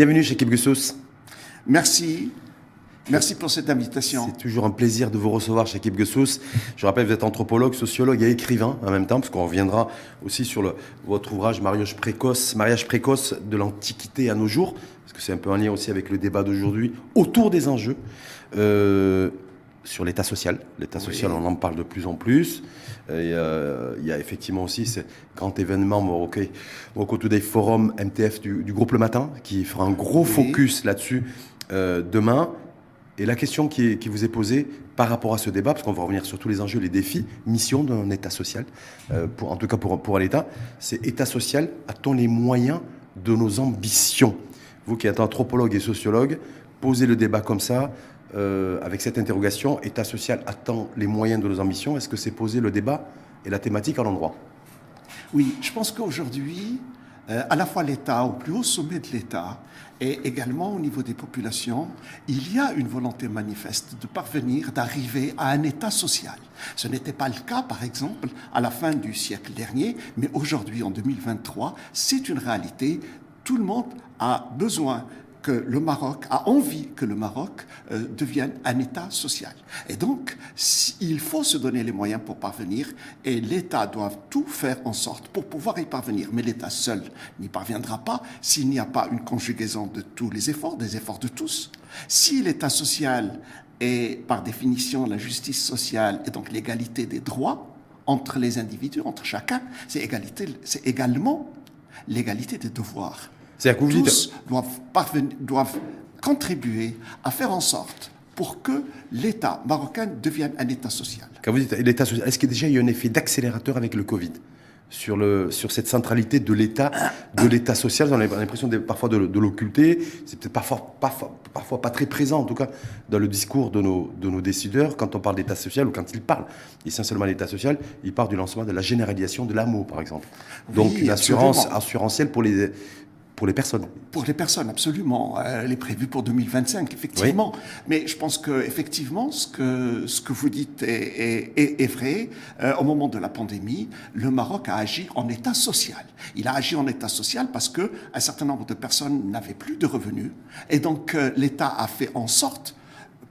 Bienvenue chez Kip Merci. Merci pour cette invitation. C'est toujours un plaisir de vous recevoir chez Kip Je rappelle, vous êtes anthropologue, sociologue et écrivain en même temps, parce qu'on reviendra aussi sur le, votre ouvrage Mariage précoce, mariage précoce de l'Antiquité à nos jours, parce que c'est un peu en lien aussi avec le débat d'aujourd'hui autour des enjeux. Euh, sur l'état social. L'état social, on en parle de plus en plus. Euh, il y a effectivement aussi ce grand événement Morocco, Today Forum MTF du, groupe Le Matin, qui fera un gros focus là-dessus euh, demain. Et la question qui, vous est posée par rapport à ce débat, parce qu'on va revenir sur tous les enjeux, les défis, mission d'un État social, euh, pour, en tout cas pour, pour l'État, c'est État social, a-t-on les moyens de nos ambitions? Vous qui êtes anthropologue et sociologue, posez le débat comme ça, euh, avec cette interrogation, État social attend les moyens de nos ambitions Est-ce que c'est poser le débat et la thématique à l'endroit? Oui, je pense qu'aujourd'hui, euh, à la fois l'État, au plus haut sommet de l'État, et également au niveau des populations, il y a une volonté manifeste de parvenir, d'arriver à un État social. Ce n'était pas le cas, par exemple, à la fin du siècle dernier, mais aujourd'hui, en 2023, c'est une réalité. Tout le monde a besoin que le Maroc a envie que le Maroc euh, devienne un État social. Et donc, il faut se donner les moyens pour parvenir, et l'État doit tout faire en sorte pour pouvoir y parvenir. Mais l'État seul n'y parviendra pas s'il n'y a pas une conjugaison de tous les efforts, des efforts de tous. Si l'État social est, par définition, la justice sociale et donc l'égalité des droits entre les individus, entre chacun, c'est également l'égalité des devoirs. Tous doivent, doivent contribuer à faire en sorte pour que l'État marocain devienne un État social. Quand vous dites l'État social, est-ce qu'il y a déjà eu un effet d'accélérateur avec le Covid sur, le, sur cette centralité de l'État, de l'État social. On a l'impression parfois de, l'occulter? C'est peut-être parfois, parfois, parfois, pas très présent, en tout cas, dans le discours de nos, de nos décideurs quand on parle d'État social ou quand ils parlent essentiellement d'État social. Ils parlent du lancement de la généralisation de l'amour, par exemple. Donc une assurance assurantielle pour les, pour les personnes. Pour les personnes, absolument. Elle est prévue pour 2025, effectivement. Mais je pense que effectivement, ce que ce que vous dites est, est, est vrai. Euh, au moment de la pandémie, le Maroc a agi en état social. Il a agi en état social parce que un certain nombre de personnes n'avaient plus de revenus, et donc euh, l'État a fait en sorte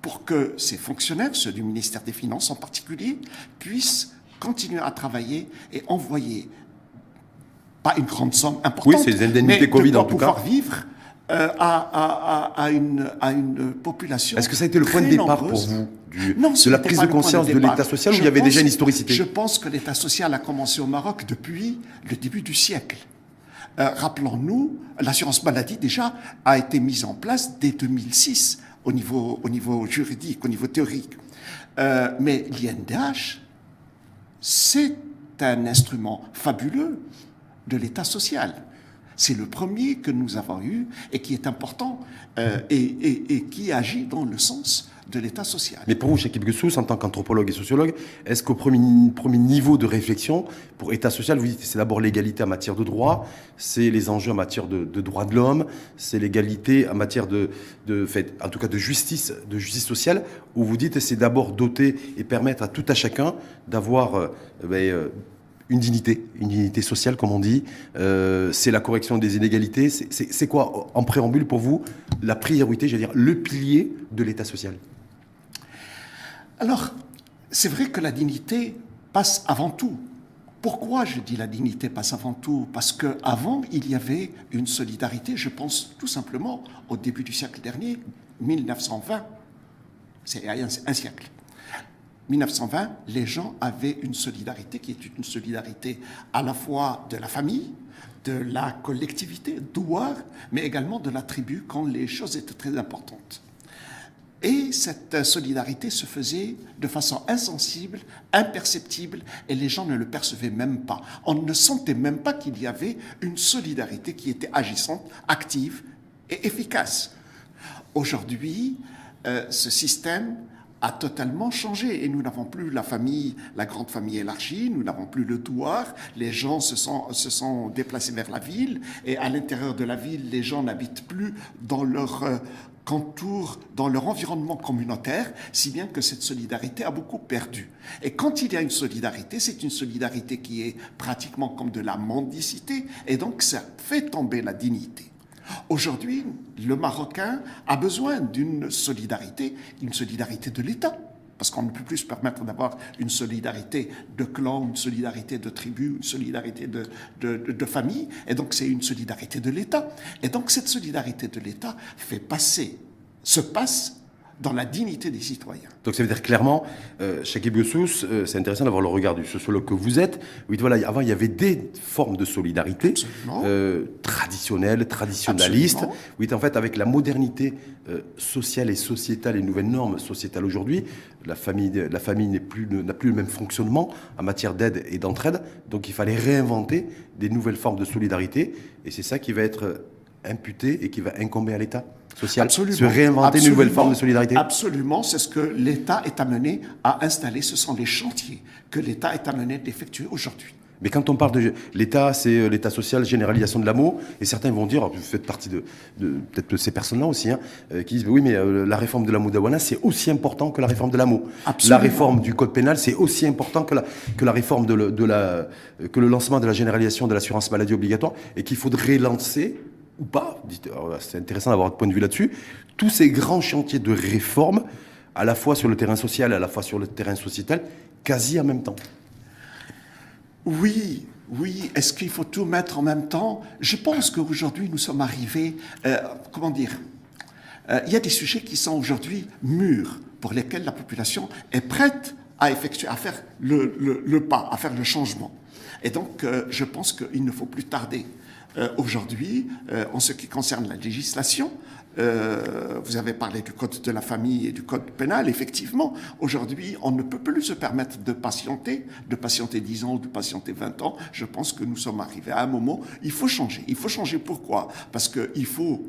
pour que ces fonctionnaires, ceux du ministère des Finances en particulier, puissent continuer à travailler et envoyer pas une grande somme importante, oui, c'est les indemnités mais Covid de en tout pouvoir vivre euh, à, à, à, une, à une population. Est-ce que ça a été le point de départ pour vous du, non, de la prise de conscience de, l'État social ou il y avait déjà une historicité Je pense que l'État social a commencé au Maroc depuis le début du siècle. Euh, Rappelons-nous, l'assurance maladie déjà a été mise en place dès 2006 au niveau, au niveau juridique, au niveau théorique. Euh, mais l'INDH, c'est un instrument fabuleux de l'État social. C'est le premier que nous avons eu et qui est important euh, et, qui agit dans le sens de l'État social. Mais pour vous, chez Kibgessous, en tant qu'anthropologue et sociologue, est-ce qu'au premier, niveau de réflexion pour État social, vous dites c'est d'abord l'égalité en matière de droit, c'est les enjeux en matière de, droits de l'homme, c'est l'égalité en matière de, en tout cas de justice, de justice sociale, où vous dites c'est d'abord doter et permettre à tout à chacun d'avoir euh, ben, euh, une dignité, une dignité sociale, comme on dit. Euh, c'est la correction des inégalités. C'est quoi, en préambule, pour vous, la priorité, j'allais dire, le pilier de l'État social? Alors, c'est vrai que la dignité passe avant tout. Pourquoi je dis la dignité passe avant tout? Parce qu'avant, il y avait une solidarité, je pense tout simplement au début du siècle dernier, 1920, c'est un siècle. 1920, les gens avaient une solidarité qui est une solidarité à la fois de la famille, de la collectivité, douar, mais également de la tribu quand les choses étaient très importantes. Et cette solidarité se faisait de façon insensible, imperceptible, et les gens ne le percevaient même pas. On ne sentait même pas qu'il y avait une solidarité qui était agissante, active et efficace. Aujourd'hui, euh, ce système a totalement changé et nous n'avons plus la famille, la grande famille élargie, nous n'avons plus le douar, les gens se sont, se sont déplacés vers la ville et à l'intérieur de la ville, les gens n'habitent plus dans leur euh, contour, dans leur environnement communautaire, si bien que cette solidarité a beaucoup perdu. Et quand il y a une solidarité, c'est une solidarité qui est pratiquement comme de la mendicité et donc ça fait tomber la dignité. Aujourd'hui, le Marocain a besoin d'une solidarité, une solidarité de l'État parce qu'on ne peut plus se permettre d'avoir une solidarité de clan, une solidarité de tribu, une solidarité de, de, de famille, et donc c'est une solidarité de l'État. Et donc cette solidarité de l'État fait passer, se passe dans la dignité des citoyens. Donc ça veut dire clairement, euh, Shakib euh, c'est intéressant d'avoir le regard du sociologue que vous êtes. Oui, voilà, avant il y avait des formes de solidarité euh, traditionnelles, traditionnalistes. Oui, en fait, avec la modernité euh, sociale et sociétale, les nouvelles normes sociétales aujourd'hui, la famille, la famille n'est plus, n'a plus le même fonctionnement en matière d'aide et d'entraide. Donc il fallait réinventer des nouvelles formes de solidarité, et c'est ça qui va être imputé et qui va incomber à l'État Absolument. se réinventer une nouvelle forme de solidarité Absolument, c'est ce que l'État est amené à installer. Ce sont les chantiers que l'État est amené d'effectuer aujourd'hui. Mais quand on parle de l'État, c'est euh, l'État social, généralisation de l'amour, et certains vont dire, vous faites partie de, de peut-être de ces personnes-là aussi, hein, euh, qui disent, oui, mais euh, la réforme de la Moudawana, c'est aussi important que la réforme de l'amour. La réforme du code pénal, c'est aussi important que la, que la réforme de, le, de la, que le lancement de la généralisation de l'assurance maladie obligatoire, et qu'il faudrait lancer ou pas, c'est intéressant d'avoir votre point de vue là-dessus, tous ces grands chantiers de réforme, à la fois sur le terrain social, à la fois sur le terrain sociétal, quasi en même temps. Oui, oui. Est-ce qu'il faut tout mettre en même temps? Je pense qu'aujourd'hui, nous sommes arrivés, euh, comment dire, euh, il y a des sujets qui sont aujourd'hui mûrs, pour lesquels la population est prête à effectuer, à faire le, pas, à faire le changement. Et donc, euh, je pense qu'il ne faut plus tarder. Euh, aujourd'hui, euh, en ce qui concerne la législation, euh, vous avez parlé du code de la famille et du code pénal. Effectivement, aujourd'hui, on ne peut plus se permettre de patienter, de patienter 10 ans ou de patienter 20 ans. Je pense que nous sommes arrivés à un moment, il faut changer. Il faut changer pourquoi? Parce qu'il faut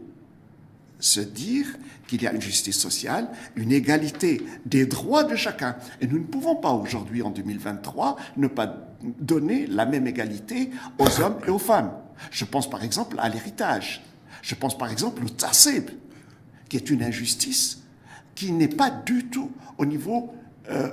se dire qu'il y a une justice sociale, une égalité des droits de chacun. Et nous ne pouvons pas aujourd'hui, en 2023, ne pas donner la même égalité aux hommes et aux femmes. Je pense par exemple à l'héritage. Je pense par exemple au tassib, qui est une injustice qui n'est pas du tout au niveau euh,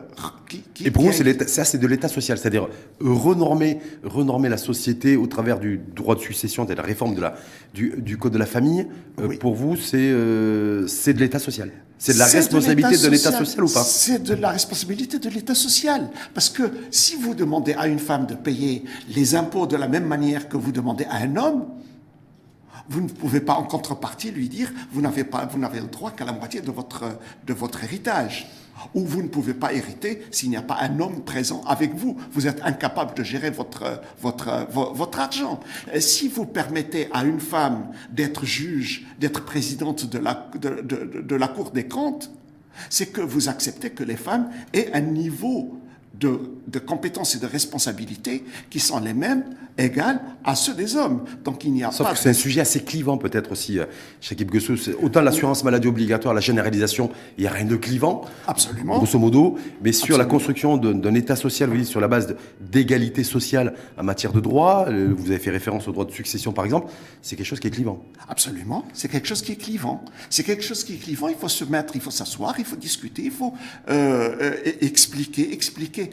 qui, qui, et pour vous, ça, c'est de l'État social, c'est-à-dire renormer, renormer la société au travers du droit de succession, de la réforme de la, du, du code de la famille. Euh, oui. Pour vous, c'est euh, c'est de l'État social. C'est de la responsabilité de l'État social, social, ou pas? C'est de la responsabilité de l'État social. Parce que si vous demandez à une femme de payer les impôts de la même manière que vous demandez à un homme, vous ne pouvez pas en contrepartie lui dire vous n'avez pas vous n'avez le droit qu'à la moitié de votre de votre héritage ou vous ne pouvez pas hériter s'il n'y a pas un homme présent avec vous. Vous êtes incapable de gérer votre, argent. Si vous permettez à une femme d'être juge, d'être présidente de la Cour des comptes, c'est que vous acceptez que les femmes aient un niveau de, de, compétences et de responsabilités qui sont les mêmes, égales à ceux des hommes. Donc il n'y a Sauf pas. c'est un sujet assez clivant peut-être aussi, Shakib Guessou. Autant l'assurance maladie obligatoire, la généralisation, il n'y a rien de clivant. Absolument. Grosso modo. Mais sur Absolument. la construction d'un État social, vous dites sur la base d'égalité sociale en matière de droit, euh, vous avez fait référence au droit de succession par exemple, c'est quelque chose qui est clivant. Absolument. C'est quelque chose qui est clivant. C'est quelque chose qui est clivant. Il faut se mettre, il faut s'asseoir, il faut discuter, il faut euh, euh, expliquer, expliquer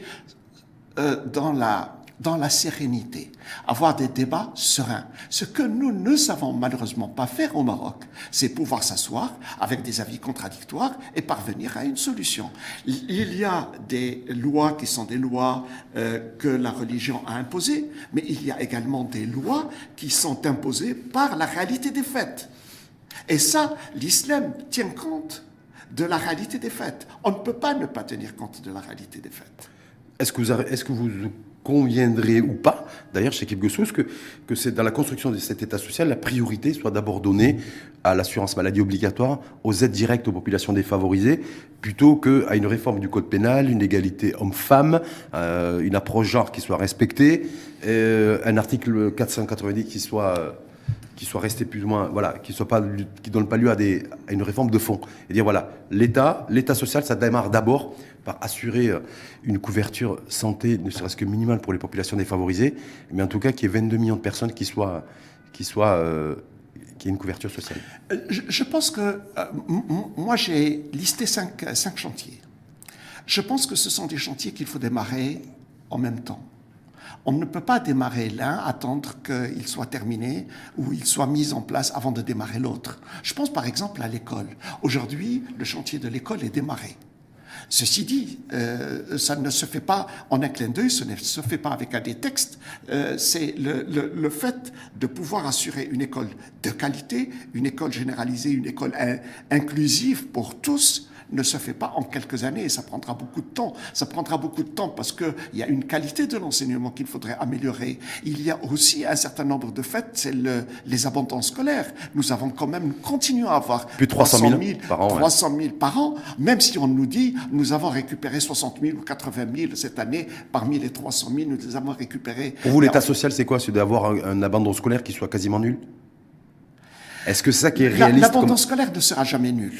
euh, dans la dans la sérénité, avoir des débats sereins. Ce que nous ne savons malheureusement pas faire au Maroc, c'est pouvoir s'asseoir avec des avis contradictoires et parvenir à une solution. Il y a des lois qui sont des lois euh, que la religion a imposées, mais il y a également des lois qui sont imposées par la réalité des faits. Et ça, l'islam tient compte de la réalité des faits. On ne peut pas ne pas tenir compte de la réalité des faits. Est-ce que vous, est que vous conviendrait ou pas, d'ailleurs chez Kip Gossous, que, que c'est dans la construction de cet État social, la priorité soit d'abord donnée à l'assurance maladie obligatoire, aux aides directes aux populations défavorisées, plutôt qu'à une réforme du code pénal, une égalité homme-femme, euh, une approche genre qui soit respectée, euh, un article 490 qui soit qui soit resté plus ou moins, voilà, qui soit pas, donne pas lieu à, des, à une réforme de fond. Et dire voilà, l'État, l'État social, ça démarre d'abord par assurer une couverture santé, ne serait-ce que minimale pour les populations défavorisées, mais en tout cas qu'il y ait 22 millions de personnes qui soient, qui soient, euh, une couverture sociale. Je, je pense que euh, moi j'ai listé cinq, cinq chantiers. Je pense que ce sont des chantiers qu'il faut démarrer en même temps. On ne peut pas démarrer l'un, attendre qu'il soit terminé ou il soit mis en place avant de démarrer l'autre. Je pense par exemple à l'école. Aujourd'hui, le chantier de l'école est démarré. Ceci dit, euh, ça ne se fait pas en un clin d'œil, ce ne se fait pas avec un des. Euh, c'est le, le, le, fait de pouvoir assurer une école de qualité, une école généralisée, une école in, inclusive pour tous, ne se fait pas en quelques années et ça prendra beaucoup de temps. Ça prendra beaucoup de temps parce qu'il y a une qualité de l'enseignement qu'il faudrait améliorer. Il y a aussi un certain nombre de faits, c'est le, les abandons scolaires. Nous avons quand même, nous continuons à avoir plus de 300 000, 000 par an. 300 000 par an, même si on nous dit nous avons récupéré 60 000 ou 80 000 cette année, parmi les 300 000, nous les avons récupérés. Pour vous, l'état social, c'est quoi? C'est d'avoir un, un abandon scolaire qui soit quasiment nul? Est-ce que c'est ça qui est réaliste L'abandon comme... scolaire ne sera jamais nul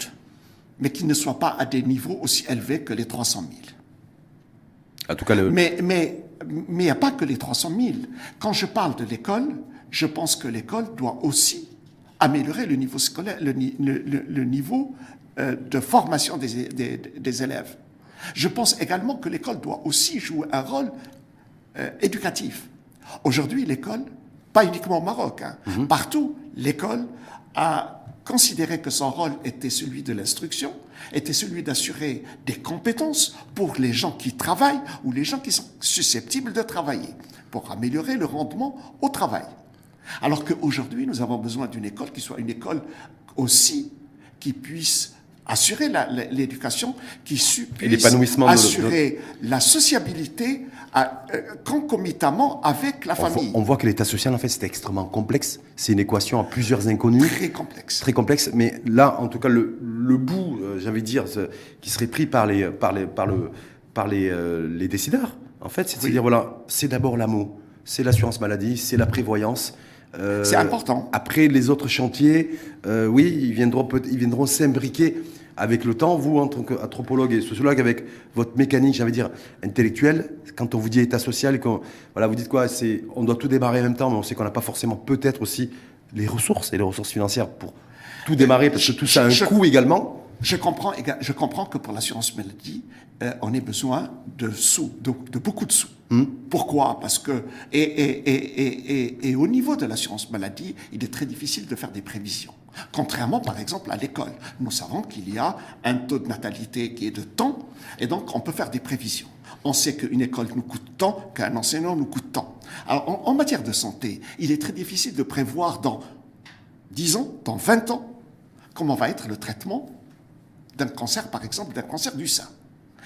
mais qui ne soit pas à des niveaux aussi élevés que les 300 000. En tout cas, le... Mais mais mais il n'y a pas que les 300 000. Quand je parle de l'école, je pense que l'école doit aussi améliorer le niveau scolaire, le, le, le niveau euh, de formation des, des, des, élèves. Je pense également que l'école doit aussi jouer un rôle euh, éducatif. Aujourd'hui, l'école, pas uniquement au Maroc, hein, mm -hmm. partout, l'école a considérait que son rôle était celui de l'instruction, était celui d'assurer des compétences pour les gens qui travaillent ou les gens qui sont susceptibles de travailler, pour améliorer le rendement au travail. Alors qu'aujourd'hui, nous avons besoin d'une école qui soit une école aussi qui puisse assurer l'éducation, qui puisse assurer de... la sociabilité à, euh, concomitamment avec la famille. On voit que l'état social, en fait, c'est extrêmement complexe. C'est une équation à plusieurs inconnus. Très complexe. Très complexe. Mais là, en tout cas, le, le bout, euh, de dire, qui serait pris par les, par les, par le, par les, euh, les décideurs, en fait, c'est de oui. dire, voilà, c'est d'abord l'amour, c'est l'assurance maladie, c'est la prévoyance. Euh, c'est important. Après, les autres chantiers, oui, ils viendront, ils viendront s'imbriquer avec le temps, vous, en tant qu'anthropologue et sociologue, avec votre mécanique, j'allais dire, intellectuelle, quand on vous dit état social, quand, voilà, vous dites quoi c'est, On doit tout démarrer en même temps, mais on sait qu'on n'a pas forcément peut-être aussi les ressources et les ressources financières pour tout démarrer, parce que tout ça a un je, coût également. Je comprends, je comprends que pour l'assurance maladie, euh, on ait besoin de sous, de, de beaucoup de sous. Hmm. Pourquoi? Parce que, et, et, et, et, au niveau de l'assurance maladie, il est très difficile de faire des prévisions. Contrairement, par exemple, à l'école. Nous savons qu'il y a un taux de natalité qui est de temps, et donc on peut faire des prévisions. On sait qu'une école nous coûte tant, qu'un enseignant nous coûte tant. En, matière de santé, il est très difficile de prévoir dans 10 ans, dans 20 ans, comment va être le traitement d'un cancer, par exemple, d'un cancer du sein.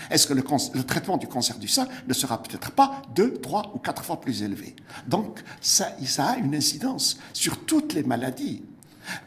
Est-ce que le, le, traitement du cancer du sein ne sera peut-être pas deux, trois ou quatre fois plus élevé? Donc, ça, ça a une incidence sur toutes les maladies.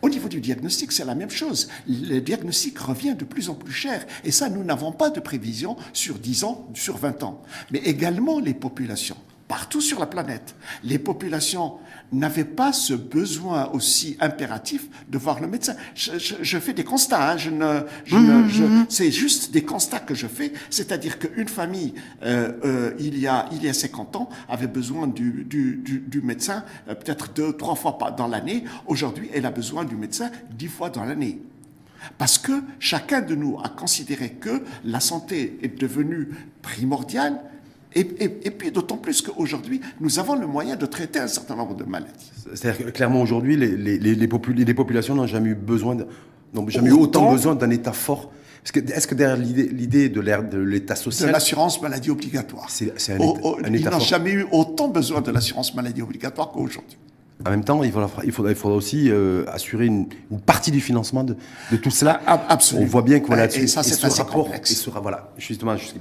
Au niveau du diagnostic, c'est la même chose. Le diagnostic revient de plus en plus cher. Et ça, nous n'avons pas de prévision sur 10 ans, sur 20 ans. Mais également les populations partout sur la planète. Les populations n'avaient pas ce besoin aussi impératif de voir le médecin. Je, je, je fais des constats, hein, je ne, je Mhm, ne, je- c'est juste des constats que je fais. C'est-à-dire qu'une famille, euh, euh, il, y a, il y a 50 ans, avait besoin du, du, du, du médecin euh, peut-être deux, trois fois par- dans l'année. Aujourd'hui, elle a besoin du médecin dix fois dans l'année. Parce que chacun de nous a considéré que la santé est devenue primordiale, et, et- et puis d'autant plus qu'aujourd'hui, nous avons le moyen de traiter un certain nombre de maladies. C'est-à-dire que clairement aujourd'hui, les, les, les, les popul- les populations n'ont jamais eu besoin, de- n'ont jamais eu autant besoin d'un État fort. Est-ce que, derrière l'idée, de de l'État De social, l'assurance maladie obligatoire. c'est, un, Oh, État, oh, un ils n'ont jamais eu autant besoin de l'assurance maladie obligatoire qu'aujourd'hui. En même temps, il faudra, il faudra, il faudra aussi euh, assurer une, une partie du financement de, de tout cela. Absolument. On voit bien que voilà, Et- et ça, c'est ce assez rapport, complexe. et ce voilà, justement, jusqu'à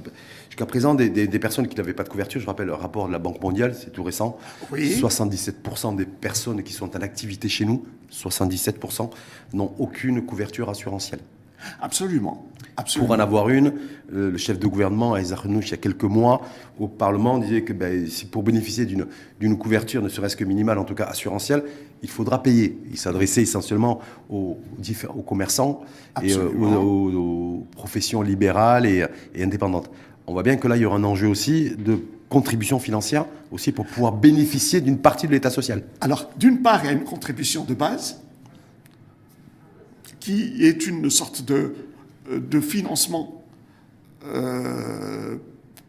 jusqu'à présent, des, des, des personnes qui n'avaient pas de couverture, je rappelle le rapport de la Banque mondiale, c'est tout récent, Oui. 77% des personnes qui sont en activité chez nous, 77% n'ont aucune couverture assurantielle. Absolument. Pour en avoir une, euh, le chef de gouvernement, Aïssa Renouch, il y a quelques mois, au Parlement, disait que ben, si pour bénéficier d'une couverture, ne serait-ce que minimale, en tout cas assurantielle, il faudra payer. Il s'adressait essentiellement aux, commerçants et euh, aux, Absolument. aux- aux professions libérales et, et indépendantes. On voit bien que là, il y aura un enjeu aussi de contribution financière, aussi pour pouvoir bénéficier d'une partie de l'État social. Alors, d'une part, il y a une contribution de base qui est une sorte de, de financement euh,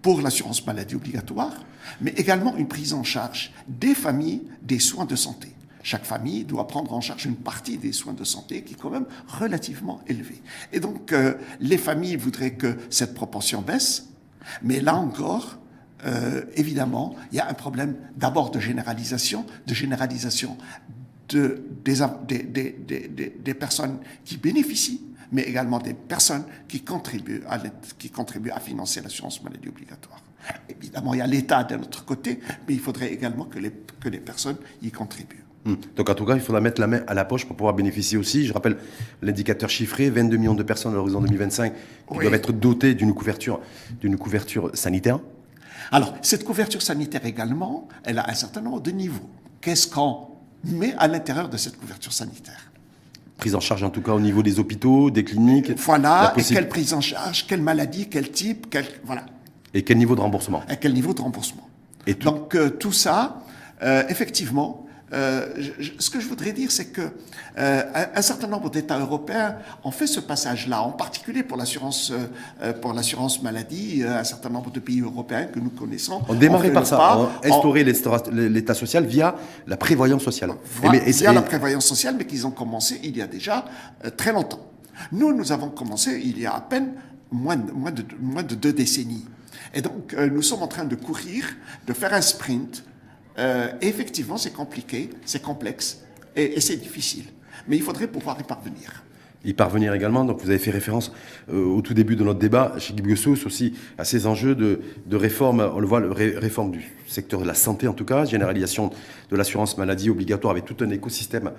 pour l'assurance maladie obligatoire, mais également une prise en charge des familles des soins de santé. Chaque famille doit prendre en charge une partie des soins de santé qui est quand même relativement élevée. Et donc, euh, les familles voudraient que cette proportion baisse, mais là encore, euh, évidemment, il y a un problème d'abord de généralisation, de généralisation de, des, personnes qui bénéficient, mais également des personnes qui contribuent à, financer l'assurance maladie obligatoire. Évidemment, il y a l'État de notre côté, mais il faudrait également que les personnes y contribuent. Hmm. Donc en tout cas, il faudra mettre la main à la poche pour pouvoir bénéficier aussi. Je rappelle l'indicateur chiffré 22 millions de personnes à l'horizon 2025 qui doivent être dotées d'une couverture, d'une couverture sanitaire. Alors, cette couverture sanitaire également, elle a un certain nombre de niveaux. Qu'est-ce qu'on met à l'intérieur de cette couverture sanitaire? Prise en charge en tout cas au niveau des hôpitaux, des cliniques. Voilà, et quelle prise en charge, quelle maladie, quel type, quel, voilà. Et quel niveau de remboursement? Et quel niveau de remboursement? Et Donc euh, tout ça, euh, effectivement, euh, ce que je voudrais dire, c'est que euh, un, certain nombre d'États européens ont fait ce passage-là, en particulier pour l'assurance euh, pour l'assurance maladie. un certain nombre de pays européens que nous connaissons ont démarré par ça, ont instauré l'État social via la prévoyance sociale. Voilà, via la prévoyance sociale, mais qu'ils ont commencé il y a déjà très longtemps. Nous, nous avons commencé il y a à peine moins de, moins de, moins de deux décennies. Et donc, nous sommes en train de courir, de faire un sprint euh, effectivement, c'est compliqué, c'est complexe et, c'est difficile. Mais il faudrait pouvoir y parvenir. Y parvenir également, donc vous avez fait référence euh, au tout début de notre débat chez Guy aussi à ces enjeux de, réforme, on le voit, réforme du secteur de la santé en tout cas, généralisation de l'assurance maladie obligatoire avec tout un écosystème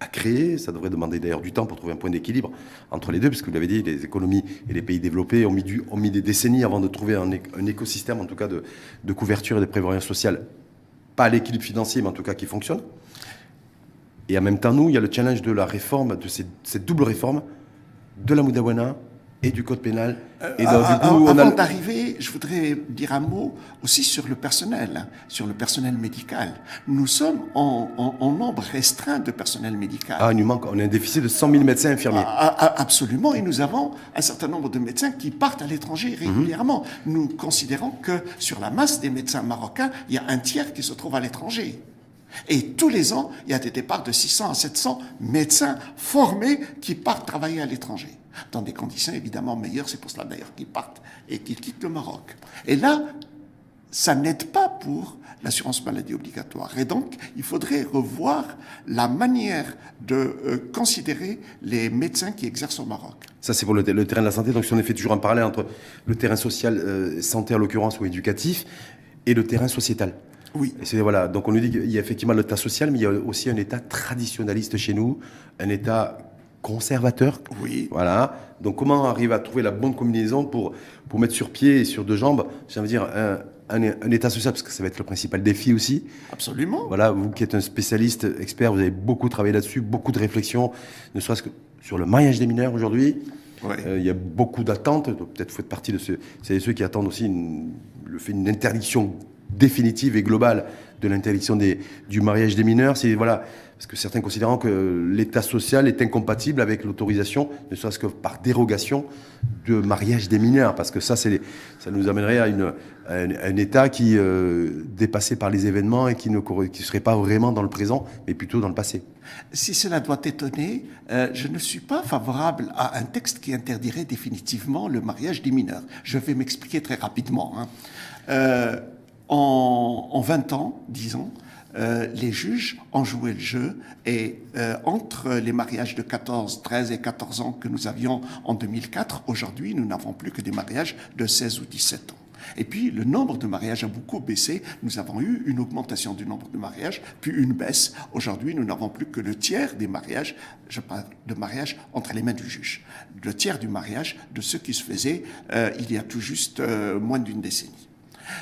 à créer. Ça devrait demander d'ailleurs du temps pour trouver un point d'équilibre entre les deux, puisque vous l'avez dit, les économies et les pays développés ont mis, ont mis des décennies avant de trouver un, écosystème en tout cas de, de couverture et de prévoyance sociale pas l'équilibre financier, mais en tout cas qui fonctionne. Et en même temps, nous, il y a le challenge de la réforme, de cette, double réforme de la Moudawana et du code pénal. et donc, du coup, avant d'arriver, je voudrais dire un mot aussi sur le personnel, hein, sur le personnel médical. Nous sommes en, nombre restreint de personnel médical. Ah, il nous manque, on a un déficit de 100 000 médecins infirmiers. Ah, ah, ah, absolument, et nous avons un certain nombre de médecins qui partent à l'étranger régulièrement. Nous considérons que sur la masse des médecins marocains, il y a un tiers qui se trouve à l'étranger. Et tous les ans, il y a des départs de 600 à 700 médecins formés qui partent travailler à l'étranger dans des conditions évidemment meilleures. C'est pour cela d'ailleurs qu'ils partent et qu'ils quittent le Maroc. Et là, ça n'aide pas pour l'assurance maladie obligatoire. Et donc, il faudrait revoir la manière de euh, considérer les médecins qui exercent au Maroc. Ça, c'est pour le, terrain de la santé. Donc, si on fait toujours un parallèle entre le terrain social, euh, santé en l'occurrence, ou éducatif, et le terrain sociétal. Oui. Et voilà. Donc, on nous dit qu'il y a effectivement l'état social, mais il y a aussi un état traditionnaliste chez nous, un état conservateur. Oui. Voilà. Donc comment on arrive à trouver la bonne combinaison pour, pour mettre sur pied et sur deux jambes, j'ai envie de dire, un, un, état social, parce que ça va être le principal défi aussi. Absolument. Voilà, vous qui êtes un spécialiste, expert, vous avez beaucoup travaillé là-dessus, beaucoup de réflexions, ne serait-ce que sur le mariage des mineurs aujourd'hui. Euh, il y a beaucoup d'attentes, peut-être vous faites partie de ceux, ceux qui attendent aussi le fait d'une interdiction définitive et globale de l'interdiction du mariage des mineurs. C'est voilà, parce que certains considérant que l'état social est incompatible avec l'autorisation, ne serait-ce que par dérogation, de mariage des mineurs, parce que ça, ça nous amènerait à, une, un, état qui euh, dépassé par les événements et qui ne serait pas vraiment dans le présent, mais plutôt dans le passé. Si cela doit étonner, euh, je ne suis pas favorable à un texte qui interdirait définitivement le mariage des mineurs. Je vais m'expliquer très rapidement. Hein. Euh, en, en 20 ans, disons, euh, les juges ont joué le jeu et euh, entre les mariages de 14, 13 et 14 ans que nous avions en 2004, aujourd'hui nous n'avons plus que des mariages de 16 ou 17 ans. Et puis le nombre de mariages a beaucoup baissé. Nous avons eu une augmentation du nombre de mariages, puis une baisse. Aujourd'hui, nous n'avons plus que le tiers des mariages, je parle de mariages entre les mains du juge, le tiers du mariage de ceux qui se faisaient euh, il y a tout juste moins d'une décennie.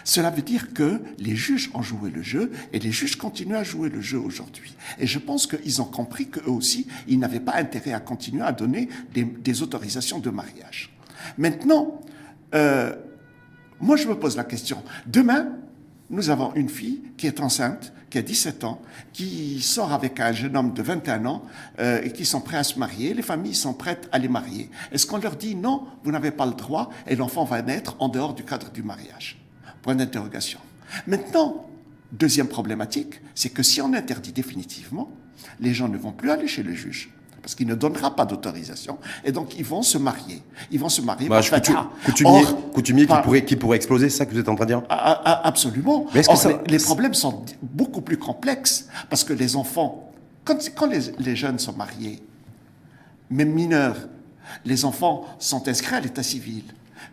Cela veut dire que les juges ont joué le jeu et les juges continuent à jouer le jeu aujourd'hui. Et je pense qu'ils ont compris qu'eux aussi, ils n'avaient pas intérêt à continuer à donner des, autorisations de mariage. Maintenant, euh, moi je me pose la question, demain, nous avons une fille qui est enceinte, qui a 17 ans, qui sort avec un jeune homme de 21 ans euh, et qui sont prêts à se marier. Les familles sont prêtes à les marier. Est-ce qu'on leur dit non, vous n'avez pas le droit et l'enfant va naître en dehors du cadre du mariage? Point d'interrogation. Maintenant, deuxième problématique, c'est que si on interdit définitivement, les gens ne vont plus aller chez le juge parce qu'il ne donnera pas d'autorisation, et donc ils vont se marier. Ils vont se marier bah, par coutumier, coutumier qui, pourrait, qui pourrait exploser, c'est ça que vous êtes en train de dire? Ah, ah, Absolument. Mais Or, que les, problèmes sont beaucoup plus complexes, parce que les enfants, quand, quand les, les jeunes sont mariés, même mineurs, les enfants sont inscrits à l'état civil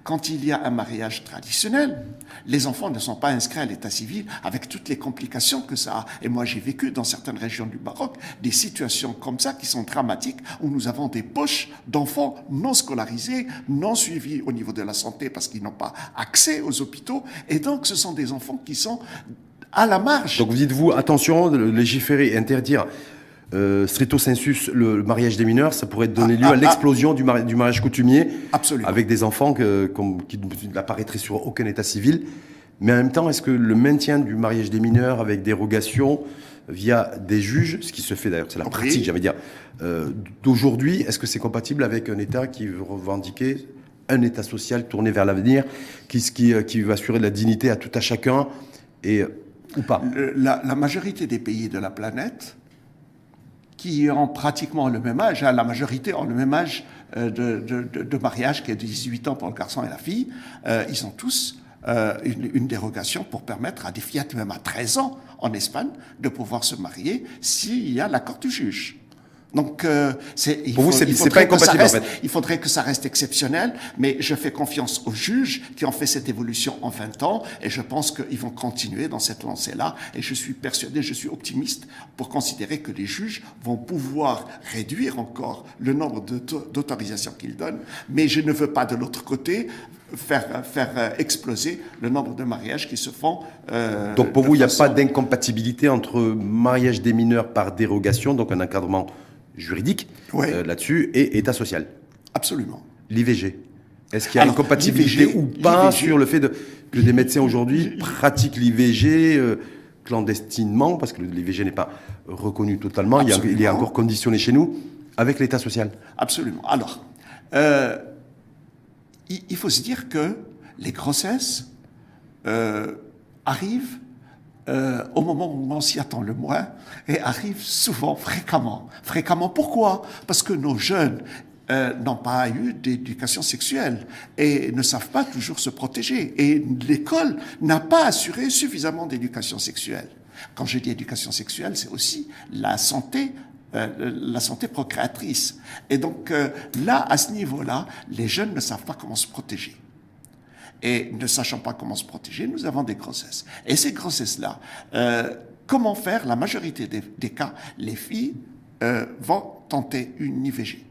quand il y a un mariage traditionnel, les enfants ne sont pas inscrits à l'état civil avec toutes les complications que ça a. Et moi, j'ai vécu dans certaines régions du Maroc des situations comme ça qui sont dramatiques, où nous avons des poches d'enfants non scolarisés, non suivis au niveau de la santé parce qu'ils n'ont pas accès aux hôpitaux. Et donc, ce sont des enfants qui sont à la marge. Donc vous dites-vous, attention, légiférer interdire euh, stricto sensus, le, mariage des mineurs, ça pourrait donner ah, lieu à ah. l'explosion du, du, mariage coutumier, avec des enfants que, qui n'apparaîtraient sur aucun état civil. Mais en même temps, est-ce que le maintien du mariage des mineurs avec dérogation via des juges, ce qui se fait d'ailleurs, c'est la pratique, j'allais dire, euh, d'aujourd'hui, est-ce que c'est compatible avec un État qui veut revendiquer un État social tourné vers l'avenir, qui, qui, euh, qui veut assurer de la dignité à tout à chacun, et, ou pas? La, la majorité des pays de la planète qui ont pratiquement le même âge, hein, la majorité ont le même âge euh, de, mariage qui est de 18 ans pour le garçon et la fille, euh, ils ont tous euh, une, dérogation pour permettre à des fillettes, même à 13 ans en Espagne, de pouvoir se marier s'il y a l'accord du juge. Donc, euh, c'est, il, Pour vous, c'est, pas incompatible, reste, en fait. il faudrait que ça reste exceptionnel, mais je fais confiance aux juges qui ont fait cette évolution en 20 ans, et je pense qu'ils vont continuer dans cette lancée-là, et je suis persuadé, je suis optimiste pour considérer que les juges vont pouvoir réduire encore le nombre d'autorisations qu'ils donnent, mais je ne veux pas de l'autre côté faire, faire euh, exploser le nombre de mariages qui se font. Euh, donc pour vous, il n'y a pas d'incompatibilité entre mariage des mineurs par dérogation, donc un encadrement juridique euh, là-dessus et État social. Absolument. L'IVG. Est-ce qu'il y a une compatibilité ou pas sur le fait de, que des médecins aujourd'hui pratiquent l'IVG euh, clandestinement, parce que l'IVG n'est pas reconnu totalement, il, il, est encore conditionné chez nous, avec l'État social? Absolument. Alors, euh, il, faut se dire que les grossesses arrivent euh, au moment où on s'y attend le moins et arrive souvent, fréquemment. Fréquemment, pourquoi? Parce que nos jeunes euh, n'ont pas eu d'éducation sexuelle et ne savent pas toujours se protéger. Et l'école n'a pas assuré suffisamment d'éducation sexuelle. Quand je dis éducation sexuelle, c'est aussi la santé euh, la santé procréatrice. Et donc là, à ce niveau-là, les jeunes ne savent pas comment se protéger. Et ne sachant pas comment se protéger, nous avons des grossesses. Et ces grossesses-là, euh, comment faire La majorité des, cas, les filles euh, vont tenter une IVG.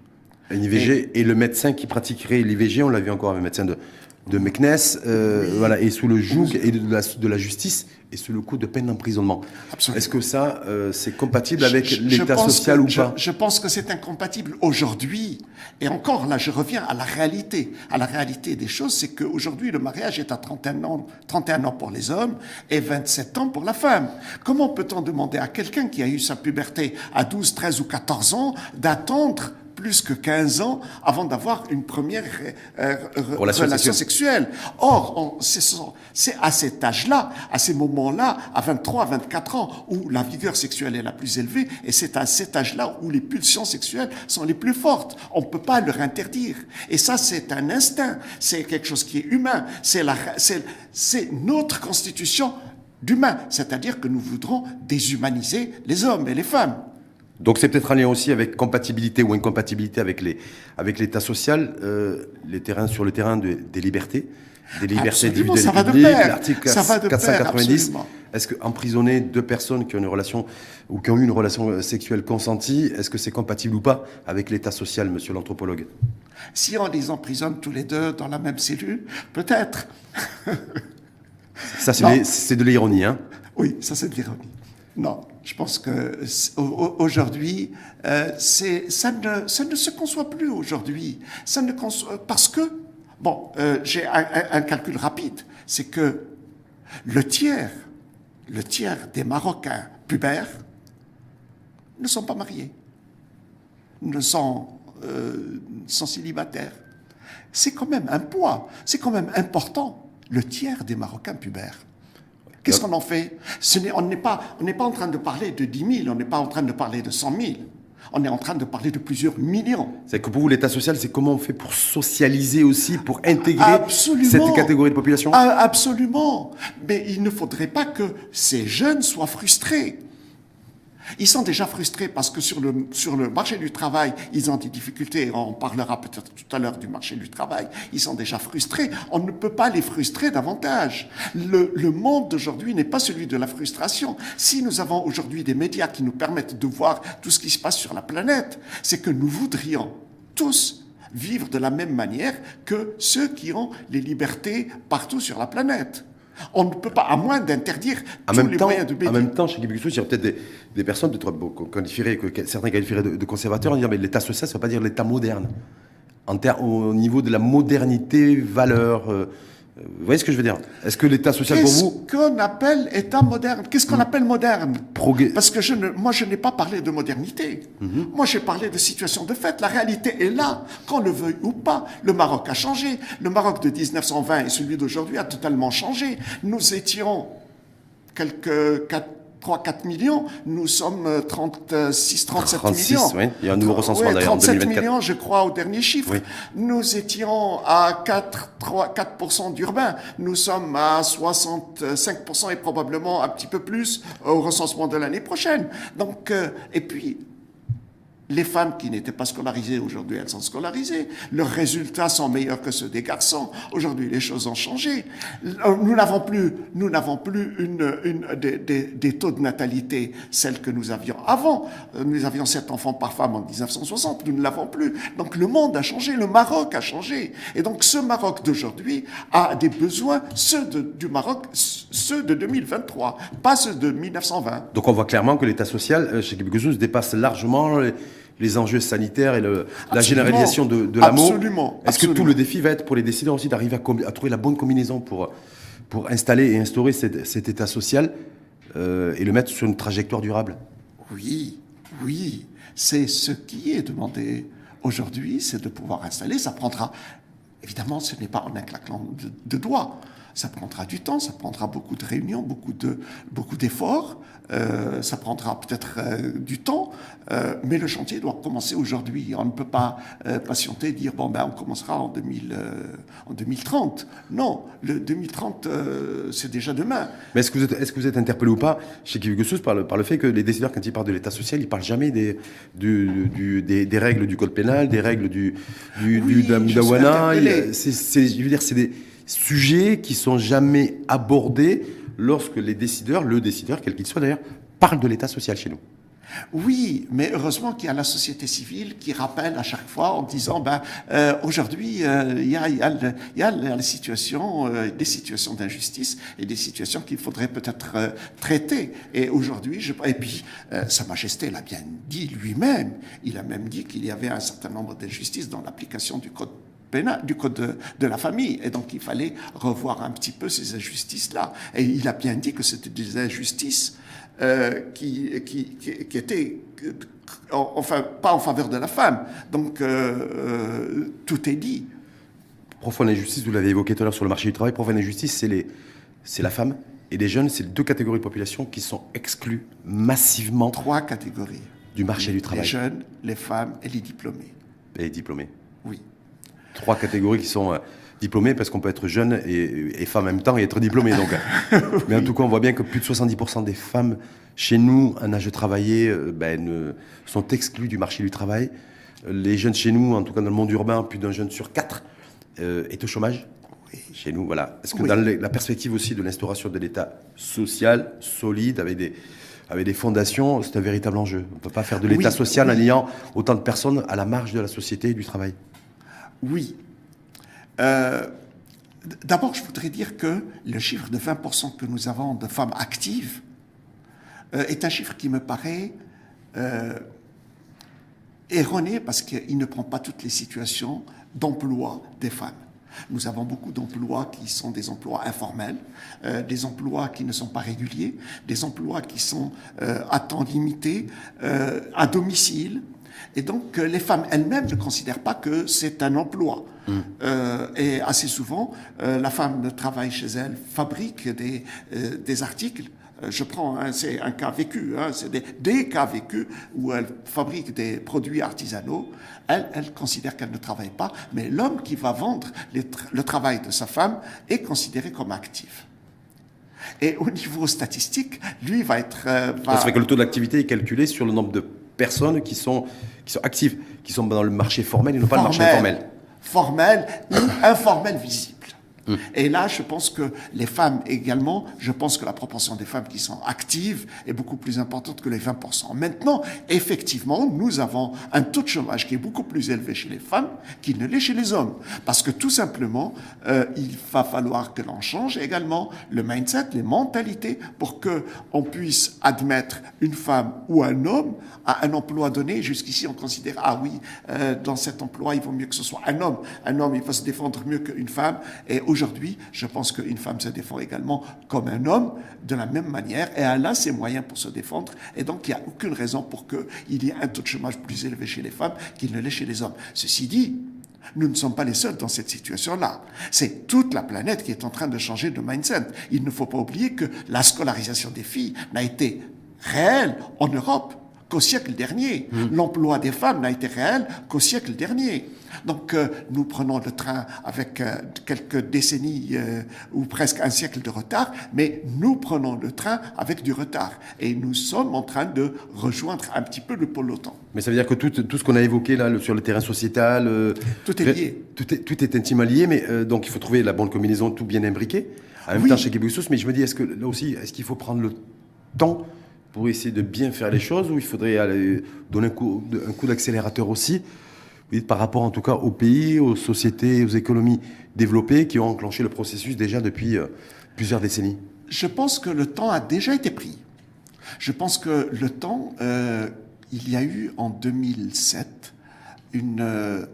Une IVG et, le médecin qui pratiquerait l'IVG, on l'a vu encore avec le médecin de, de Meknes, euh, voilà, est sous le joug et de la, de la justice et sous le coup de peine d'emprisonnement. Est-ce que ça, euh, c'est compatible avec l'état social ou pas? je, pense que c'est incompatible aujourd'hui. Et encore, là, je reviens à la réalité. À la réalité des choses, c'est qu'aujourd'hui, le mariage est à 31 ans, 31 ans pour les hommes et 27 ans pour la femme. Comment peut-on demander à quelqu'un qui a eu sa puberté à 12, 13 ou 14 ans d'attendre plus que 15 ans avant d'avoir une première euh, relation, sexuelle. Or, c'est à cet âge-là, à ces moments-là, à 23, 24 ans, où la vigueur sexuelle est la plus élevée, et c'est à cet âge-là où les pulsions sexuelles sont les plus fortes. On ne peut pas leur interdire. Et ça, c'est un instinct, c'est quelque chose qui est humain, c'est notre constitution d'humain, c'est-à-dire que nous voudrons déshumaniser les hommes et les femmes. Donc c'est peut-être un lien aussi avec compatibilité ou incompatibilité avec les avec l'État social, euh, les terrains sur le terrain des libertés, des libertés individuelles l'article 490. Est-ce que emprisonner deux personnes qui ont une relation ou qui ont eu une relation euh, sexuelle consentie, est-ce que c'est compatible ou pas avec l'État social, monsieur l'anthropologue? Si on les emprisonne tous les deux dans la même cellule, peut-être. ça c'est de l'ironie, hein? Oui, ça c'est de l'ironie. Non, je pense que aujourd'hui, euh, ça, ne, se conçoit plus aujourd'hui. Ça ne conçoit, parce que, bon, euh, j'ai un, calcul rapide, c'est que le tiers, le tiers des Marocains pubères ne sont pas mariés, ne sont, euh, sont célibataires. C'est quand même un poids, c'est quand même important le tiers des Marocains pubères. Qu'est-ce qu'on en fait? Ce On n'est pas, on pas en train de parler de 10 000, on n'est pas en train de parler de 100 000. On est en train de parler de plusieurs millions. C'est que pour vous, l'État social, c'est comment on fait pour socialiser aussi, pour intégrer cette catégorie de population? Ah, Absolument. Mais il ne faudrait pas que ces jeunes soient frustrés. Ils sont déjà frustrés parce que sur le, sur le marché du travail, ils ont des difficultés. On parlera peut-être tout à l'heure du marché du travail. Ils sont déjà frustrés. On ne peut pas les frustrer davantage. Le, le monde d'aujourd'hui n'est pas celui de la frustration. Si nous avons aujourd'hui des médias qui nous permettent de voir tout ce qui se passe sur la planète, c'est que nous voudrions tous vivre de la même manière que ceux qui ont les libertés partout sur la planète. On ne peut pas, à moins d'interdire tous les moyens de En même temps, chez Québec il y a peut-être des, personnes, que certains qualifieraient de, conservateurs, en disant mais l'État social, ça ne veut pas dire l'État moderne. En au niveau de la modernité, valeur, euh, vous voyez ce que je veux dire? Est-ce que l'État social pour vous? Qu'est-ce qu'on appelle État moderne? Qu'est-ce qu'on hmm. appelle moderne? Parce que je ne, moi, je n'ai pas parlé de modernité. Hmm. Moi, j'ai parlé de situation de fait. La réalité est là, qu'on le veuille ou pas. Le Maroc a changé. Le Maroc de 1920 et celui d'aujourd'hui a totalement changé. Nous étions quelques 4 3-4 millions, nous sommes 36, 37 36, millions. Oui. Il y a un nouveau recensement d'ailleurs 37 millions, je crois, au dernier chiffre. Nous étions à 4, 3, 4% d'urbain. Nous sommes à 65% et probablement un petit peu plus au recensement de l'année prochaine. Donc, euh, et puis, les femmes qui n'étaient pas scolarisées, aujourd'hui elles sont scolarisées. Leurs résultats sont meilleurs que ceux des garçons. Aujourd'hui, les choses ont changé. Nous n'avons plus, nous n'avons plus une, une des, des, taux de natalité, celles que nous avions avant. Nous avions sept enfants par femme en 1960. Nous ne l'avons plus. Donc le monde a changé, le Maroc a changé. Et donc ce Maroc d'aujourd'hui a des besoins, ceux du Maroc, ceux de 2023, pas ceux de 1920. Donc on voit clairement que l'État social euh, chez Québec dépasse largement les les enjeux sanitaires et la généralisation de, de l'amour. Absolument. Est-ce que tout le défi va être pour les décideurs aussi d'arriver à, trouver la bonne combinaison pour, pour installer et instaurer cet, état social euh, et le mettre sur une trajectoire durable Oui, oui. C'est ce qui est demandé aujourd'hui, c'est de pouvoir installer. Ça prendra, évidemment, ce n'est pas en un claquement de doigts. Ça prendra du temps, ça prendra beaucoup de réunions, beaucoup de beaucoup d'efforts. Euh, ça prendra peut-être euh, du temps, euh, mais le chantier doit commencer aujourd'hui. On ne peut pas patienter et dire bon ben on commencera en, 2000, en 2030. Non, le 2030 c'est déjà demain. Mais est-ce que vous êtes, est-ce que vous êtes interpellé ou pas chez Kivigosus par le, par le fait que les décideurs quand ils parlent de l'État social, ils parlent jamais des, du, des, des, règles du code pénal, des règles du du, oui, du C'est, je veux dire, c'est des sujets qui sont jamais abordés lorsque les décideurs, le décideur, quel qu'il soit d'ailleurs, parle de l'État social chez nous. Oui, mais heureusement qu'il y a la société civile qui rappelle à chaque fois en disant ben euh, aujourd'hui euh, il y, a, y, y, a, la situation, euh, des situations d'injustice et des situations qu'il faudrait peut-être traiter. Et aujourd'hui, je, et puis Sa Majesté l'a bien dit lui-même. Il a même dit qu'il y avait un certain nombre d'injustices dans l'application du code du code de, la famille. Et donc il fallait revoir un petit peu ces injustices-là. Et il a bien dit que c'était des injustices euh, qui, qui, qui, étaient, enfin, pas en faveur de la femme. Donc euh, euh, tout est dit. Profonde injustice, vous l'avez évoqué tout à l'heure sur le marché du travail, profonde injustice, c'est les, c'est la femme et les jeunes, c'est deux catégories de population qui sont exclues massivement. Trois catégories. Du marché du travail. Les jeunes, les femmes et les diplômés. Et les diplômés. Oui trois catégories qui sont euh, diplômées parce qu'on peut être jeune et, femme en même temps et être diplômé. Donc, Mais en tout cas, on voit bien que plus de 70% des femmes chez nous, en âge de travailler, euh, ben, sont exclues du marché du travail. Les jeunes chez nous, en tout cas dans le monde urbain, plus d'un jeune sur quatre euh, est au chômage. Chez nous, voilà. Est-ce que dans la perspective aussi de l'instauration de l'État social, solide, avec des, avec des fondations, c'est un véritable enjeu. On ne peut pas faire de l'État social en ayant autant de personnes à la marge de la société et du travail. Oui. Euh, d'abord, je voudrais dire que le chiffre de 20% que nous avons de femmes actives euh, est un chiffre qui me paraît euh, erroné parce qu'il ne prend pas toutes les situations d'emploi des femmes. Nous avons beaucoup d'emplois qui sont des emplois informels, des emplois qui ne sont pas réguliers, des emplois qui sont à temps limité, à domicile, Et donc, les femmes elles-mêmes ne considèrent pas que c'est un emploi. Mm. Euh, et assez souvent, euh, la femme travaille chez elle, fabrique des, euh, des articles. Je prends, hein, c'est un cas vécu, hein, c'est des, des, cas vécus où elle fabrique des produits artisanaux. Elle, elle considère qu'elle ne travaille pas, mais l'homme qui va vendre le travail de sa femme est considéré comme actif. Et au niveau statistique, lui va être. Euh, va... Ça fait que le taux d'activité est calculé sur le nombre de personnes qui sont, qui sont actives, qui sont dans le marché formel et non pas le marché informel. Formel informel visible. Mmh. Et là, je pense que les femmes également, je pense que la proportion des femmes qui sont actives est beaucoup plus importante que les 20%. Maintenant, effectivement, nous avons un taux de chômage qui est beaucoup plus élevé chez les femmes qu'il ne l'est chez les hommes. Parce que tout simplement, euh, il va falloir que l'on change également le mindset, les mentalités, pour que on puisse admettre une femme ou un homme à un emploi donné. Jusqu'ici, on considère, ah oui, euh, dans cet emploi, il vaut mieux que ce soit un homme. Un homme, il va se défendre mieux qu'une femme. Aujourd'hui, je pense qu'une femme se défend également comme un homme, de la même manière, et elle a ses moyens pour se défendre, et donc il n'y a aucune raison pour qu'il y ait un taux de chômage plus élevé chez les femmes qu'il ne l'est chez les hommes. Ceci dit, nous ne sommes pas les seuls dans cette situation-là. C'est toute la planète qui est en train de changer de mindset. Il ne faut pas oublier que la scolarisation des filles n'a été réelle en Europe qu'au siècle dernier. Mmh. L'emploi des femmes n'a été réel qu'au siècle dernier. Donc euh, nous prenons le train avec euh, quelques décennies euh, ou presque un siècle de retard, mais nous prenons le train avec du retard. Et nous sommes en train de rejoindre un petit peu le peloton. Mais ça veut dire que tout, tout ce qu'on a évoqué là sur le terrain sociétal... tout est lié. Tout est, tout est intimement lié, mais donc il faut trouver la bonne combinaison, tout bien imbriqué. En même oui. temps chez Kibusous, mais je me dis, est-ce que là aussi, est-ce qu'il faut prendre le temps pour essayer de bien faire les choses ou il faudrait donner un coup, d'accélérateur aussi par rapport en tout cas aux pays, aux sociétés, aux économies développées qui ont enclenché le processus déjà depuis euh, plusieurs décennies Je pense que le temps a déjà été pris. Je pense que le temps, euh, il y a eu en 2007 une, euh,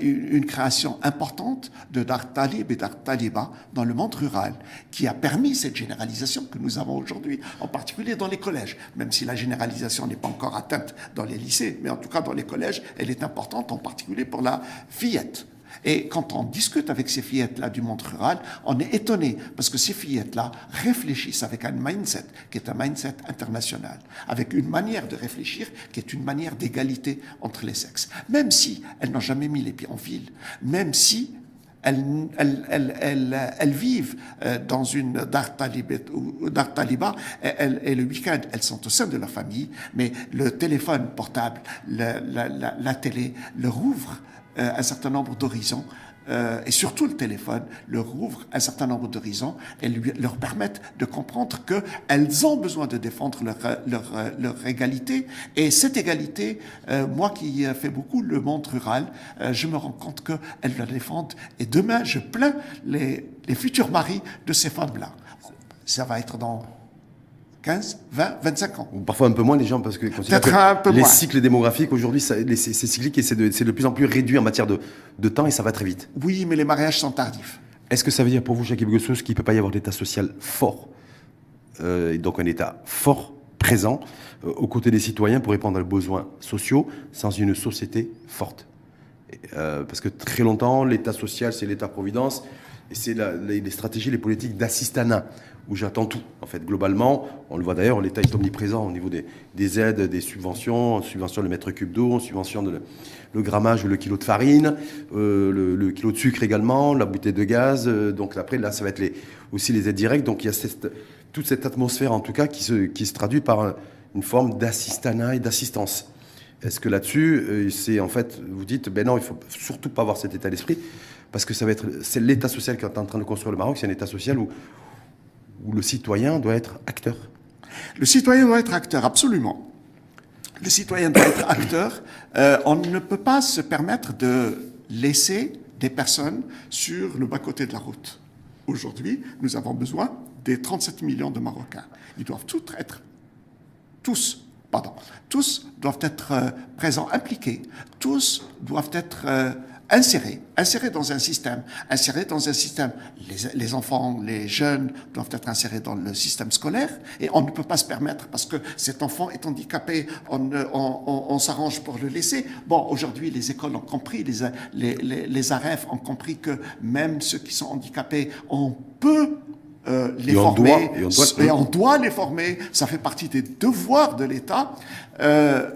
une création importante de Dartalib et d'Artaliba dans le monde rural, qui a permis cette généralisation que nous avons aujourd'hui, en particulier dans les collèges, même si la généralisation n'est pas encore atteinte dans les lycées, mais en tout cas dans les collèges, elle est importante, en particulier pour la fillette. Et quand on discute avec ces fillettes-là du monde rural, on est étonné parce que ces fillettes-là réfléchissent avec un mindset qui est un mindset international, avec une manière de réfléchir qui est une manière d'égalité entre les sexes. Même si elles n'ont jamais mis les pieds en ville, même si elles, vivent euh, dans une Dar Taliba et, le week-end, elles sont au sein de leur famille, mais le téléphone portable, la, la télé leur ouvre euh, un certain nombre d'horizons, euh, et surtout le téléphone leur ouvre un certain nombre d'horizons et leur permettent de comprendre qu'elles ont besoin de défendre leur, leur, leur égalité. Et cette égalité, euh, moi qui fais beaucoup le monde rural, je me rends compte qu'elles la défendent. Et demain, je plains les, les futurs maris de ces femmes-là. Ça va être dans 15, 20, 25 ans. Ou parfois un peu moins les gens, parce que, que un peu les moins. cycles démographiques aujourd'hui, c'est cyclique et c'est de, de, plus en plus réduit en matière de, de, temps et ça va très vite. Oui, mais les mariages sont tardifs. Est-ce que ça veut dire pour vous, Jacques Gossous, qu'il ne peut pas y avoir d'état social fort, euh, donc un état fort, présent, euh, aux côtés des citoyens pour répondre aux besoins sociaux, sans une société forte? Euh, Parce que très longtemps, l'état social, c'est l'état-providence, et c'est les, les stratégies, les politiques d'assistanat où j'attends tout. En fait, globalement, on le voit d'ailleurs, l'État est omniprésent au niveau des, des, aides, des subventions. On subventionne le mètre cube d'eau, on subventionne le, grammage, le kilo de farine, euh, le, kilo de sucre également, la bouteille de gaz. Euh, donc après, là, ça va être aussi les aides directes. Donc il y a toute cette atmosphère, en tout cas, qui se, traduit par un, une forme d'assistanat et d'assistance. Est-ce que là-dessus, euh, c'est en fait, vous dites, ben non, il faut surtout pas avoir cet état d'esprit, parce que ça va être, c'est l'état social qui est en train de construire le Maroc, c'est un état social où où le citoyen doit être acteur Le citoyen doit être acteur, absolument. Le citoyen doit être acteur. Euh, on ne peut pas se permettre de laisser des personnes sur le bas-côté de la route. Aujourd'hui, nous avons besoin des 37 millions de Marocains. Ils doivent tous être, tous, pardon, tous doivent être euh, présents, impliqués. Tous doivent être euh, insérer, insérer dans un système, insérer dans un système. Les, enfants, les jeunes doivent être insérés dans le système scolaire et on ne peut pas se permettre parce que cet enfant est handicapé, on, on, s'arrange pour le laisser. Bon, aujourd'hui, les écoles ont compris, les, les, les, AREF ont compris que même ceux qui sont handicapés, on peut euh, les former et, on doit, et on doit, les former. Ça fait partie des devoirs de l'État. Euh,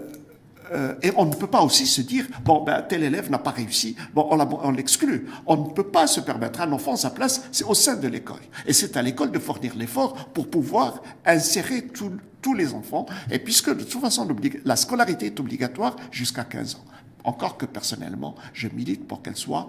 euh, et on ne peut pas aussi se dire, bon, ben, tel élève n'a pas réussi, bon, on l'exclut. On ne peut pas se permettre. Un enfant, sa place, c'est au sein de l'école. Et c'est à l'école de fournir l'effort pour pouvoir insérer tous les enfants. Et puisque de toute façon, la scolarité est obligatoire jusqu'à 15 ans. Encore que personnellement, je milite pour qu'elle soit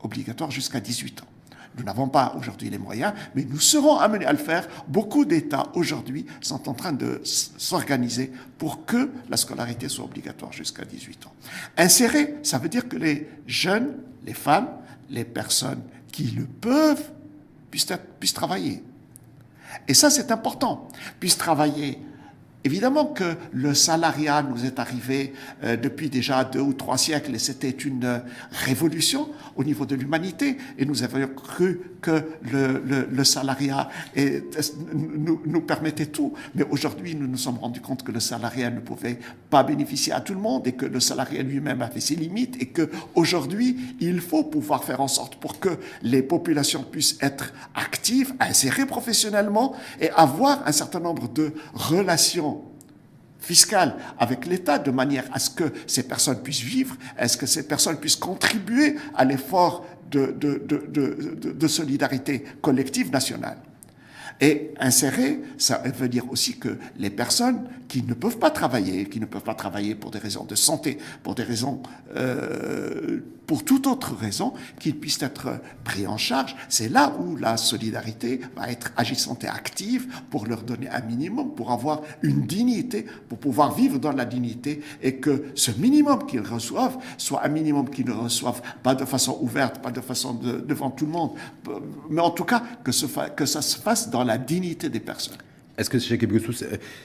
obligatoire jusqu'à 18 ans. Nous n'avons pas aujourd'hui les moyens, mais nous serons amenés à le faire. Beaucoup d'États aujourd'hui sont en train de s'organiser pour que la scolarité soit obligatoire jusqu'à 18 ans. Insérer, ça veut dire que les jeunes, les femmes, les personnes qui le peuvent puissent, travailler. Et ça, c'est important. Puissent travailler Évidemment que le salariat nous est arrivé euh, depuis déjà deux ou trois siècles et c'était une euh, révolution au niveau de l'humanité et nous avions cru que le, le, le salariat nous, nous, permettait tout. Mais aujourd'hui, nous nous sommes rendus compte que le salariat ne pouvait pas bénéficier à tout le monde et que le salariat lui-même avait ses limites et que aujourd'hui, il faut pouvoir faire en sorte pour que les populations puissent être actives, insérées professionnellement et avoir un certain nombre de relations fiscale avec l'État de manière à ce que ces personnes puissent vivre, à ce que ces personnes puissent contribuer à l'effort de, de, solidarité collective nationale. Et insérer, ça veut dire aussi que les personnes qui ne peuvent pas travailler, qui ne peuvent pas travailler pour des raisons de santé, pour des raisons, euh, pour toute autre raison, qu'ils puissent être pris en charge, c'est là où la solidarité va être agissante et active pour leur donner un minimum, pour avoir une dignité, pour pouvoir vivre dans la dignité et que ce minimum qu'ils reçoivent soit un minimum qu'ils ne reçoivent pas de façon ouverte, pas de façon devant tout le monde, mais en tout cas que, ça se fasse dans la dignité des personnes. Est-ce que chez quelque chose,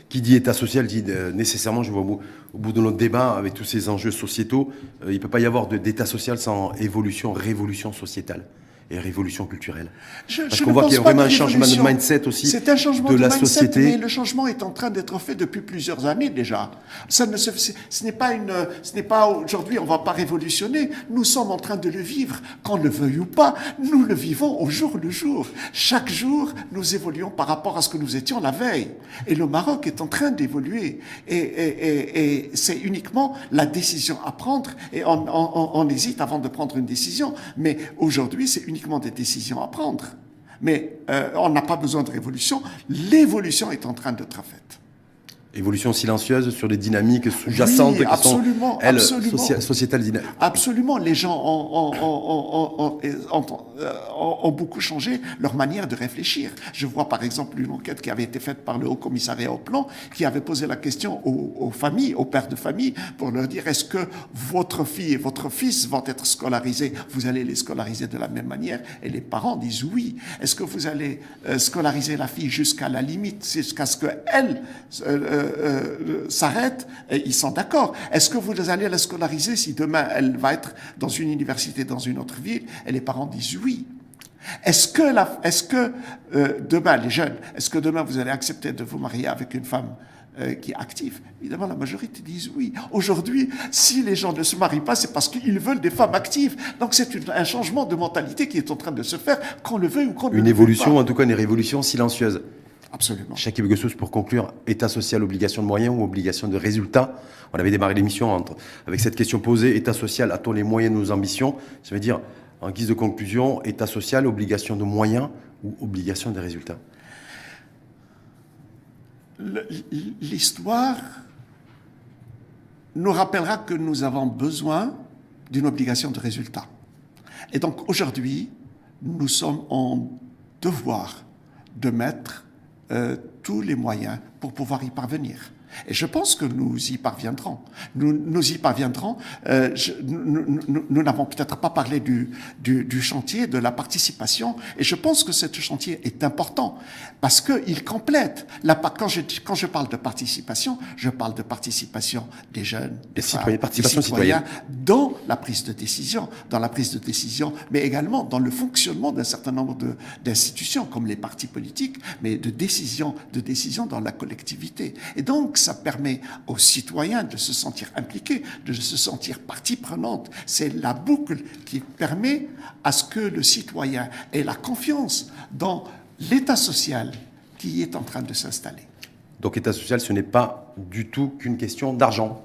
qui dit État social dit euh, nécessairement, je vois au bout, de notre débat, avec tous ces enjeux sociétaux, euh, il ne peut pas y avoir d'État social sans évolution, révolution sociétale et révolution culturelle. Je, Parce qu'on voit qu'il y a vraiment un changement de mindset aussi C'est un changement de, la mindset, société. Mais le changement est en train d'être fait depuis plusieurs années déjà. Ça ne ce n'est pas une, ce n'est pas aujourd'hui, on va pas révolutionner. Nous sommes en train de le vivre, qu'on le veuille ou pas. Nous le vivons au jour le jour. Chaque jour, nous évoluons par rapport à ce que nous étions la veille. Et le Maroc est en train d'évoluer. Et, et, et, c'est uniquement la décision à prendre. Et on, on, on hésite avant de prendre une décision. Mais aujourd'hui, c'est uniquement des décisions à prendre. Mais euh, on n'a pas besoin de révolution. L'évolution est en train d'être faite. Évolution silencieuse sur des dynamiques sous-jacentes qui absolument, sont, elles, absolument. sociétales dynamiques. Absolument. Les gens ont, ont, beaucoup changé leur manière de réfléchir. Je vois par exemple une enquête qui avait été faite par le Haut Commissariat au Plan qui avait posé la question aux, aux familles, aux pères de famille, pour leur dire est-ce que votre fille et votre fils vont être scolarisés? Vous allez les scolariser de la même manière? Et les parents disent oui. Est-ce que vous allez euh, scolariser la fille jusqu'à la limite, jusqu'à ce qu'elle... Euh, euh, euh, s'arrête, et ils sont d'accord. Est-ce que vous allez la scolariser si demain elle va être dans une université dans une autre ville Et les parents disent oui. Est-ce que, est-ce que euh, demain, les jeunes, est-ce que demain vous allez accepter de vous marier avec une femme euh, qui est active? Évidemment, la majorité disent oui. Aujourd'hui, si les gens ne se marient pas, c'est parce qu'ils veulent des femmes actives. Donc c'est un changement de mentalité qui est en train de se faire, qu'on le veuille ou qu'on ne le veuille pas. Une évolution, en tout cas une révolution silencieuse. Absolument. Chaque Begossos, pour conclure, État social, obligation de moyens ou obligation de résultats? On avait démarré l'émission avec cette question posée, État social, a-t-on les moyens de nos ambitions? Ça veut dire, en guise de conclusion, État social, obligation de moyens ou obligation de résultats? L'histoire nous rappellera que nous avons besoin d'une obligation de résultat. Et donc aujourd'hui, nous sommes en devoir de mettre tous les moyens pour pouvoir y parvenir. Et je pense que nous y parviendrons. Nous, nous y parviendrons. Euh, je, nous n'avons peut-être pas parlé du, du, du, chantier de la participation, et je pense que ce chantier est important parce qu'il complète. La, quand, je, quand je parle de participation, je parle de participation des jeunes, des, citoyens, participation des citoyens dans la prise de décision, dans la prise de décision, mais également dans le fonctionnement d'un certain nombre d'institutions comme les partis politiques, mais de décision, de décision dans la collectivité. Et donc, ça permet aux citoyens de se sentir impliqués, de se sentir partie prenante. C'est la boucle qui permet à ce que le citoyen ait la confiance dans l'état social qui est en train de s'installer. Donc état social, ce n'est pas du tout qu'une question d'argent.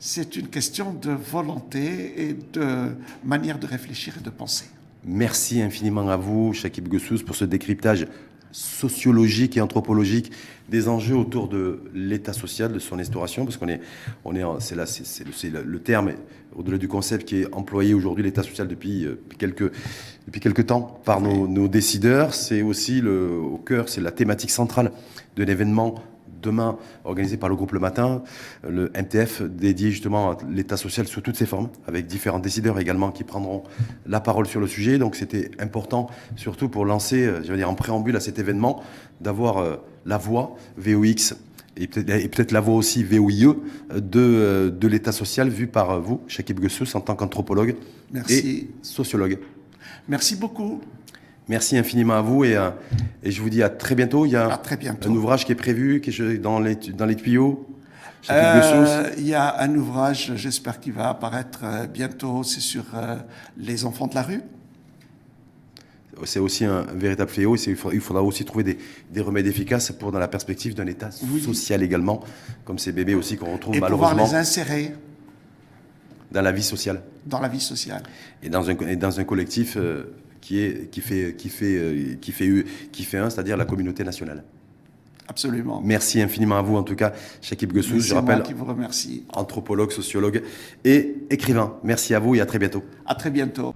C'est une question de volonté et de manière de réfléchir et de penser. Merci infiniment à vous, Shakib Gessous, pour ce décryptage sociologique et anthropologique des enjeux autour de l'état social, de son instauration, parce qu'on est, on est, c'est là, c'est le, le, terme au-delà du concept qui est employé aujourd'hui l'état social depuis, euh, quelques depuis quelques temps par nos, nos décideurs. C'est aussi le, au cœur, c'est la thématique centrale de l'événement demain organisé par le groupe Le Matin, le MTF dédié justement à l'état social sous toutes ses formes, avec différents décideurs également qui prendront la parole sur le sujet. Donc c'était important, surtout pour lancer, euh, je veux dire en préambule à cet événement, d'avoir euh, la voix VOX et peut-être la voix aussi VOIE de, euh, de l'état social vu par vous, Shakib Gessous, en tant qu'anthropologue et sociologue. Merci beaucoup. Merci infiniment à vous et, euh, et, je vous dis à très bientôt. Il y a très un ouvrage qui est prévu, qui est dans les, dans les tuyaux. Euh, il y a un ouvrage, j'espère qu'il va apparaître euh, bientôt, c'est sur euh, les enfants de la rue. C'est aussi un, véritable fléau. Il faudra, il faudra aussi trouver des, des, remèdes efficaces pour dans la perspective d'un État oui. social également, comme ces bébés aussi qu'on retrouve et malheureusement. pouvoir les insérer dans la vie sociale. Dans la vie sociale. Et dans un, et dans un collectif euh, qui, est, qui, fait, qui, fait, euh, qui, fait, qui fait un, c'est-à-dire la communauté nationale. Absolument. Merci infiniment à vous, en tout cas, Shakib Gessous. Je rappelle, moi qui vous remercie. anthropologue, sociologue et écrivain. Merci à vous et à très bientôt. À très bientôt.